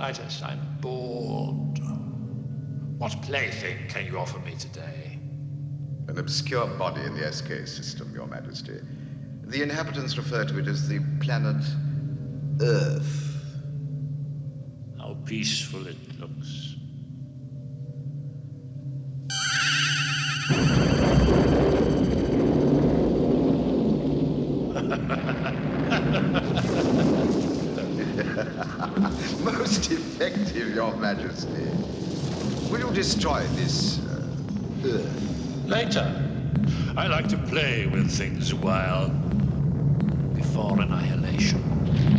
Klytus, I'm bored. What plaything can you offer me today? An obscure body in the SK system, Your Majesty. The inhabitants refer to it as the planet Earth. How peaceful it looks. Will you destroy this uh, Earth? Later. I like to play with things a while. Before annihilation.